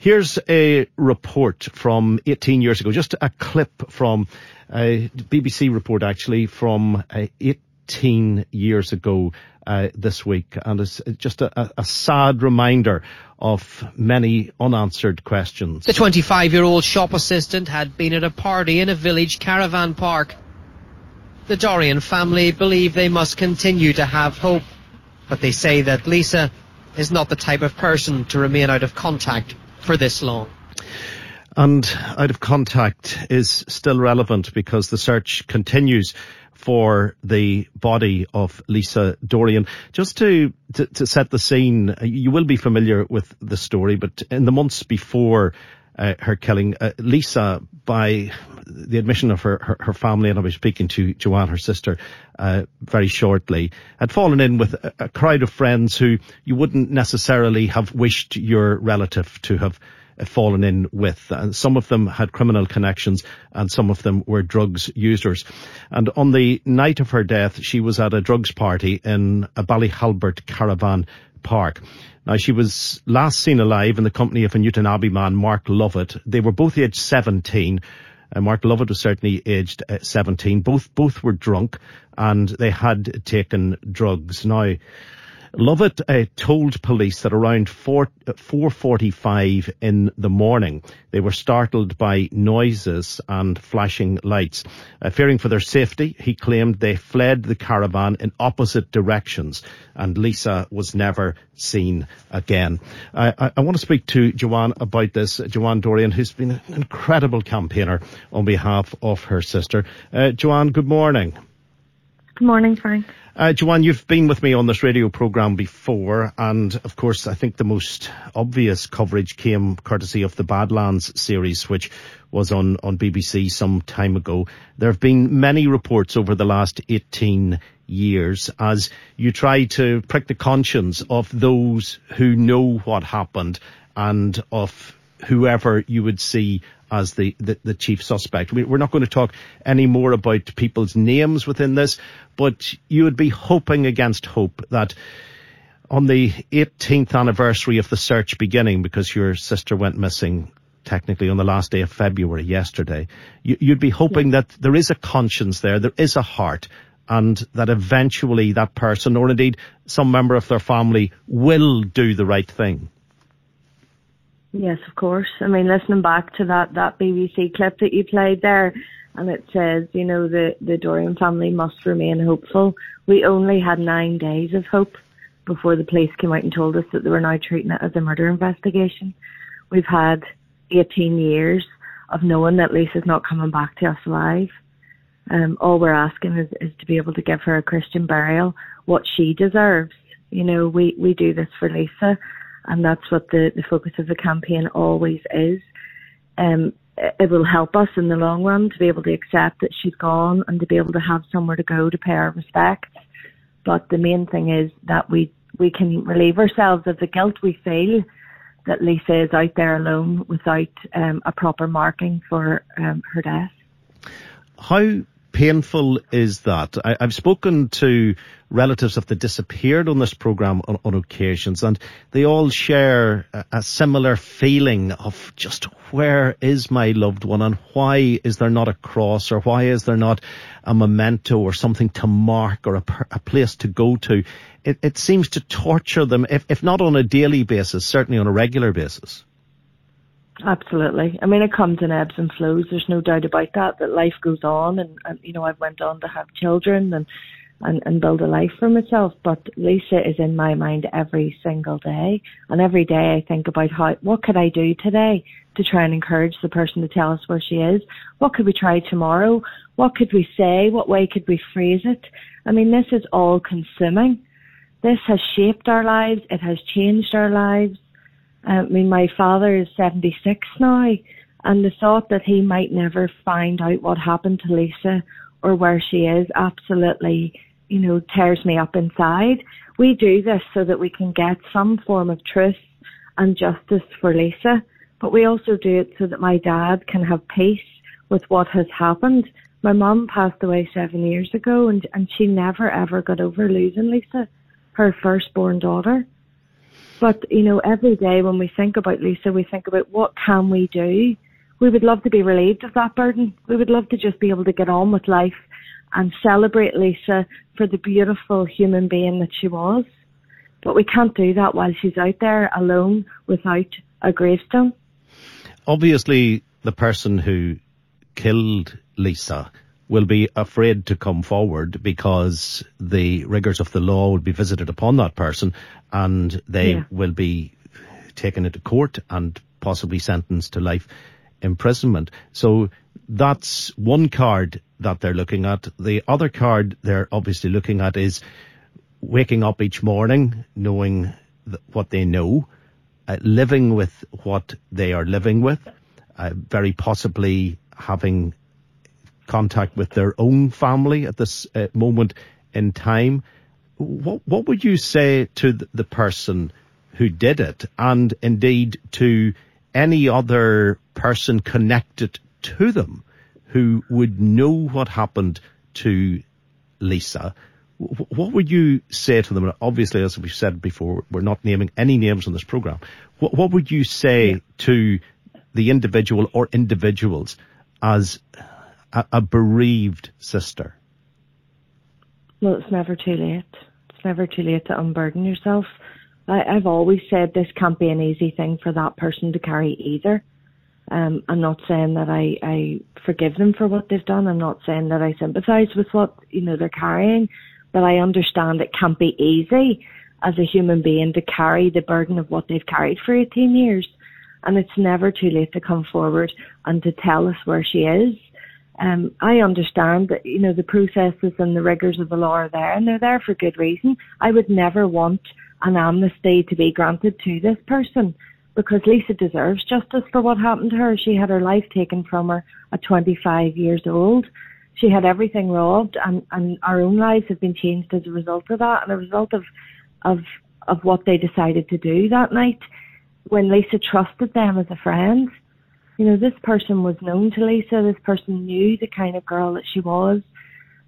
Here's a report from 18 years ago, just a clip from a BBC report actually from uh, 18 years ago uh, this week. And it's just a, a sad reminder of many unanswered questions. The 25 year old shop assistant had been at a party in a village caravan park. The Dorrian family believe they must continue to have hope, but they say that Lisa is not the type of person to remain out of contact for this long. And out of contact is still relevant because the search continues for the body of Lisa Dorrian. Just to, to, to, set the scene, you will be familiar with the story, but in the months before uh, her killing, uh, Lisa, by the admission of her, her, her, family, and I'll be speaking to Joanne, her sister, uh, very shortly, had fallen in with a, a crowd of friends who you wouldn't necessarily have wished your relative to have fallen in with. And some of them had criminal connections and some of them were drugs users. And on the night of her death, she was at a drugs party in a Ballyhalbert caravan park. Now, she was last seen alive in the company of a Newtownabbey man, Mark Lovett. They were both aged 17. Uh, Mark Lovett was certainly aged uh, 17. Both, both were drunk and they had taken drugs. Now, Lovett uh, told police that around 4, 4.45 uh, in the morning, they were startled by noises and flashing lights. Uh, fearing for their safety, he claimed they fled the caravan in opposite directions and Lisa was never seen again. I, I want to speak to Joanne about this. Joanne Dorrian, who's been an incredible campaigner on behalf of her sister. Uh, Joanne, good morning. Good morning, Frank. Uh, Joanne, you've been with me on this radio programme before, and of course, I think the most obvious coverage came courtesy of the Badlands series, which was on, on BBC some time ago. There have been many reports over the last 18 years as you try to prick the conscience of those who know what happened and of whoever you would see as the, the, the chief suspect. We, we're not going to talk any more about people's names within this, but you would be hoping against hope that on the 18th anniversary of the search beginning, because your sister went missing technically on the last day of February yesterday, you, would be hoping that there is a conscience there, there is a heart, and that eventually that person, or indeed some member of their family, will do the right thing. Yes, of course. I mean, listening back to that, that BBC clip that you played there, and it says, you know, the, the Dorrian family must remain hopeful. We only had nine days of hope before the police came out and told us that they were now treating it as a murder investigation. We've had 18 years of knowing that Lisa's not coming back to us alive. Um, all we're asking is, is to be able to give her a Christian burial, what she deserves. You know, we, we do this for Lisa and that's what the, the focus of the campaign always is. Um, it will help us in the long run to be able to accept that she's gone and to be able to have somewhere to go to pay our respects. But the main thing is that we we can relieve ourselves of the guilt we feel that Lisa is out there alone without um, a proper marking for um, her death. How painful is that? I, have spoken to relatives of the disappeared on this program on, on occasions, and they all share a, a, similar feeling of just where is my loved one, and why is there not a cross, or why is there not a memento or something to mark or a, a place to go to? It, it seems to torture them, if, if not on a daily basis, certainly on a regular basis. Absolutely. I mean, it comes in ebbs and flows. There's no doubt about that. That life goes on, and, and you know, I've went on to have children and and and build a life for myself. But Lisa is in my mind every single day, and every day I think about how what could I do today to try and encourage the person to tell us where she is. What could we try tomorrow? What could we say? What way could we phrase it? I mean, this is all consuming. This has shaped our lives. It has changed our lives I mean, my father is 76 now, and the thought that he might never find out what happened to Lisa or where she is absolutely, you know, tears me up inside. We do this so that we can get some form of truth and justice for Lisa, but we also do it so that my dad can have peace with what has happened. My mum passed away seven years ago, and, and she never ever got over losing Lisa, her firstborn daughter. But, you know, every day when we think about Lisa, we think about what can we do? We would love to be relieved of that burden. We would love to just be able to get on with life and celebrate Lisa for the beautiful human being that she was. But we can't do that while she's out there alone without a gravestone. Obviously, the person who killed Lisa will be afraid to come forward because the rigours of the law will be visited upon that person and they yeah. will be taken into court and possibly sentenced to life imprisonment. So that's one card that they're looking at. The other card they're obviously looking at is waking up each morning knowing what they know, uh, living with what they are living with, uh, very possibly having contact with their own family at this uh, moment in time. What, what would you say to the person who did it and indeed to any other person connected to them who would know what happened to Lisa? What would you say to them? Obviously, as we've said before, we're not naming any names on this program. What, what would you say yeah. to the individual or individuals as a, a bereaved sister? Well, it's never too late. It's never too late to unburden yourself. I, I've always said this can't be an easy thing for that person to carry either. Um, I'm not saying that I, I forgive them for what they've done. I'm not saying that I sympathise with what you know they're carrying, but I understand it can't be easy as a human being to carry the burden of what they've carried for 18 years. And it's never too late to come forward and to tell us where she is. Um, I understand that, you know, the processes and the rigours of the law are there and they're there for good reason. I would never want an amnesty to be granted to this person because Lisa deserves justice for what happened to her. She had her life taken from her at 25 years old. She had everything robbed and, and our own lives have been changed as a result of that and a result of, of, of what they decided to do that night when Lisa trusted them as a friend you know, this person was known to Lisa, this person knew the kind of girl that she was.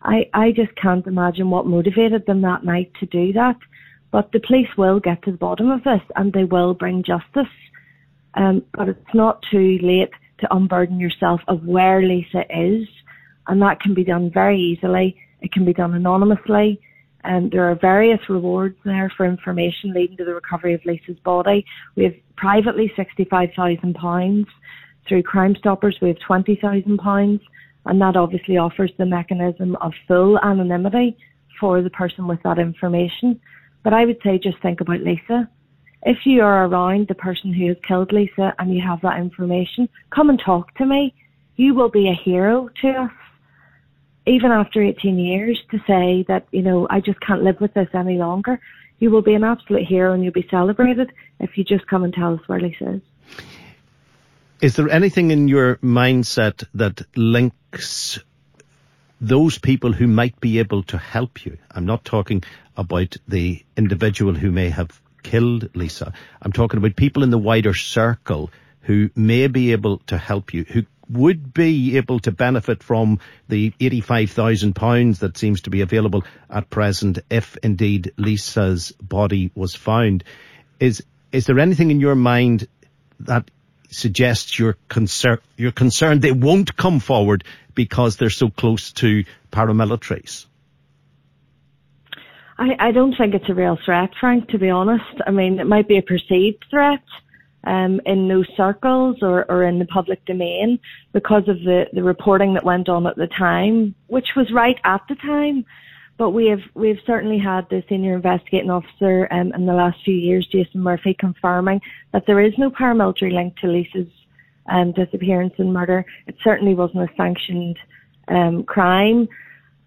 I, I just can't imagine what motivated them that night to do that. But the police will get to the bottom of this and they will bring justice. Um, but it's not too late to unburden yourself of where Lisa is. And that can be done very easily. It can be done anonymously. And there are various rewards there for information leading to the recovery of Lisa's body. We have privately £65,000 through Crime Stoppers, we have £20,000, and that obviously offers the mechanism of full anonymity for the person with that information. But I would say just think about Lisa. If you are around the person who has killed Lisa and you have that information, come and talk to me. You will be a hero to us. Even after 18 years, to say that, you know, I just can't live with this any longer, you will be an absolute hero and you'll be celebrated if you just come and tell us where Lisa is. Is there anything in your mindset that links those people who might be able to help you? I'm not talking about the individual who may have killed Lisa. I'm talking about people in the wider circle who may be able to help you, who would be able to benefit from the £85,000 that seems to be available at present if indeed Lisa's body was found. Is, is there anything in your mind that suggests you're, concern, you're concerned they won't come forward because they're so close to paramilitaries? I, I don't think it's a real threat, Frank, to be honest. I mean, it might be a perceived threat um, in those circles or, or in the public domain because of the, the reporting that went on at the time, which was right at the time. But we have we have certainly had the senior investigating officer um, in the last few years, Jason Murphy, confirming that there is no paramilitary link to Lisa's um, disappearance and murder. It certainly wasn't a sanctioned um, crime.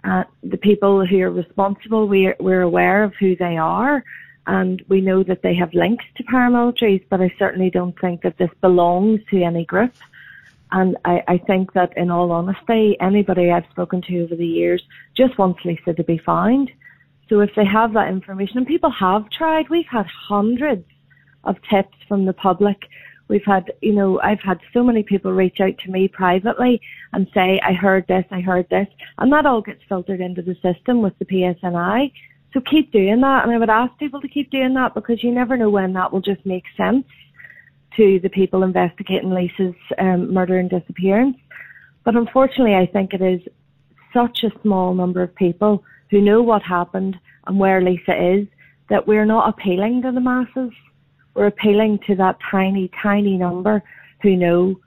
Uh, the people who are responsible, we're, we're aware of who they are and we know that they have links to paramilitaries, but I certainly don't think that this belongs to any group. And I, I think that in all honesty, anybody I've spoken to over the years just wants Lisa to be found. So if they have that information, and people have tried, we've had hundreds of tips from the public. We've had, you know, I've had so many people reach out to me privately and say, I heard this, I heard this. And that all gets filtered into the system with the PSNI. So keep doing that. And I would ask people to keep doing that because you never know when that will just make sense to the people investigating Lisa's um, murder and disappearance. But unfortunately, I think it is such a small number of people who know what happened and where Lisa is that we're not appealing to the masses. We're appealing to that tiny, tiny number who know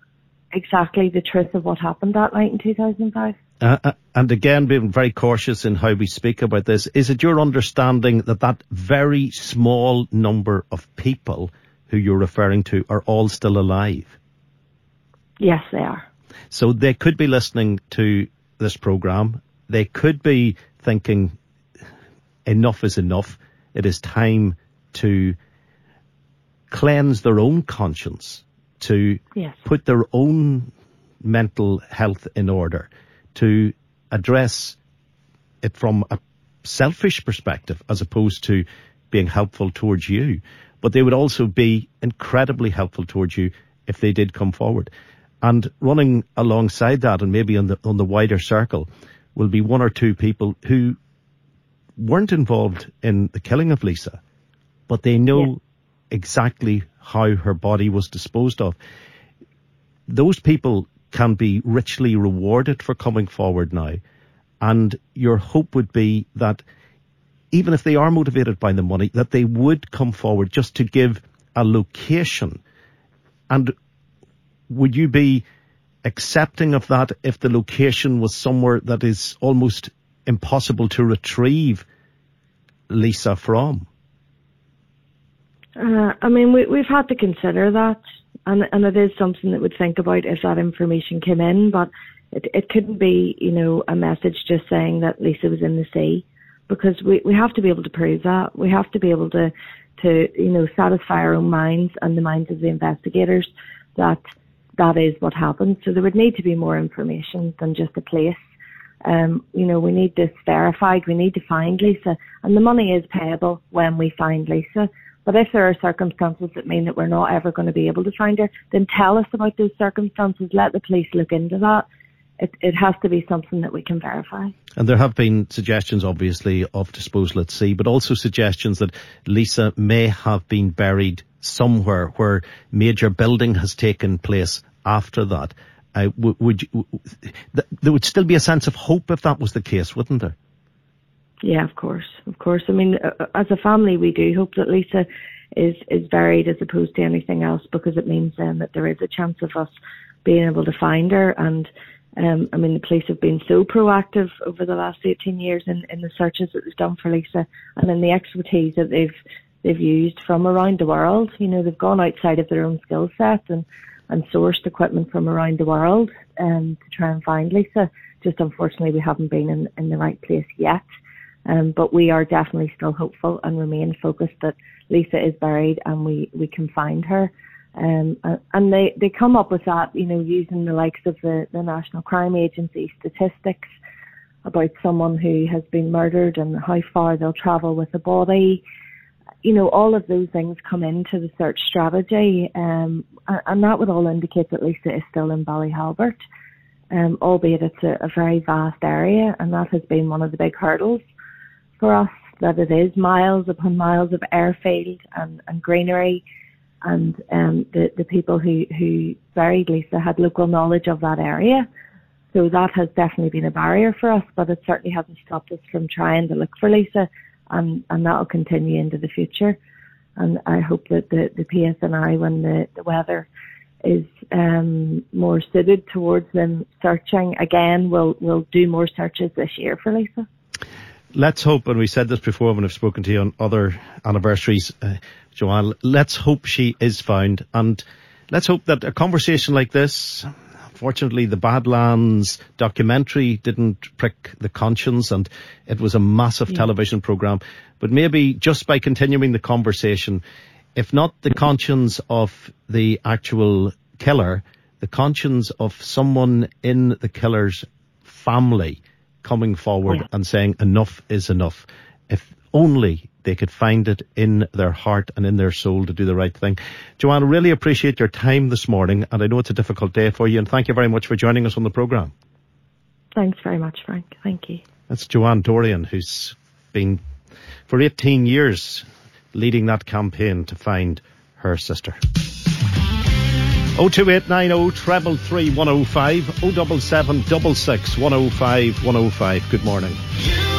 exactly the truth of what happened that night in 2005. Uh, uh, and again, being very cautious in how we speak about this, is it your understanding that that very small number of people who you're referring to are all still alive? Yes, they are. So they could be listening to this program. They could be thinking, enough is enough. It is time to cleanse their own conscience, to yes. put their own mental health in order to address it from a selfish perspective as opposed to being helpful towards you. But they would also be incredibly helpful towards you if they did come forward. And running alongside that and maybe on the on the wider circle will be one or two people who weren't involved in the killing of Lisa, but they know yeah. exactly how her body was disposed of. Those people can be richly rewarded for coming forward now. And your hope would be that even if they are motivated by the money, that they would come forward just to give a location. And would you be accepting of that if the location was somewhere that is almost impossible to retrieve Lisa from? Uh, I mean, we, we've had to consider that and and it is something that we'd think about if that information came in, but it it couldn't be you know a message just saying that Lisa was in the sea, because we we have to be able to prove that we have to be able to to you know satisfy our own minds and the minds of the investigators that that is what happened. So there would need to be more information than just a place. Um, you know, we need this verified. We need to find Lisa, and the money is payable when we find Lisa. But if there are circumstances that mean that we're not ever going to be able to find her, then tell us about those circumstances. Let the police look into that. It, it has to be something that we can verify. And there have been suggestions, obviously, of disposal at sea, but also suggestions that Lisa may have been buried somewhere where major building has taken place after that. Uh, would, you, there would still be a sense of hope if that was the case, wouldn't there? Yeah, of course, of course. I mean, uh, uh, as a family, we do hope that Lisa is is buried as opposed to anything else because it means then that there is a chance of us being able to find her. And um, I mean, the police have been so proactive over the last 18 years in, in the searches that they've done for Lisa and in the expertise that they've they've used from around the world. You know, they've gone outside of their own skill set and and sourced equipment from around the world um, to try and find Lisa. Just unfortunately, we haven't been in, in the right place yet. Um, but we are definitely still hopeful and remain focused that Lisa is buried and we, we can find her. Um, and they, they come up with that, you know, using the likes of the, the National Crime Agency statistics about someone who has been murdered and how far they'll travel with the body. you know, all of those things come into the search strategy, um, and, that would all indicate that Lisa is still in Ballyhalbert, um, albeit it's a, a very vast area, and that has been one of the big hurdles for us, that it is miles upon miles of airfield and, and greenery, and um, the, the people who, who buried Lisa had local knowledge of that area. So that has definitely been a barrier for us, but it certainly hasn't stopped us from trying to look for Lisa, and, and that will continue into the future. And I hope that the, the PSNI, when the, the weather is um, more suited towards them searching again, will will do more searches this year for Lisa. Let's hope, and we said this before when I've spoken to you on other anniversaries, uh, Joanne. Let's hope she is found, and let's hope that a conversation like this Fortunately, the Badlands documentary didn't prick the conscience and it was a massive yeah. television program. But maybe just by continuing the conversation, if not the conscience of the actual killer, the conscience of someone in the killer's family coming forward yeah. and saying enough is enough. If only they could find it in their heart and in their soul to do the right thing. Joanne, really appreciate your time this morning, and I know it's a difficult day for you, and thank you very much for joining us on the programme. Thanks very much, Frank. Thank you. That's Joanne Dorrian, who's been for 18 years leading that campaign to find her sister. 02890 treble 105 077 105 105. Good morning.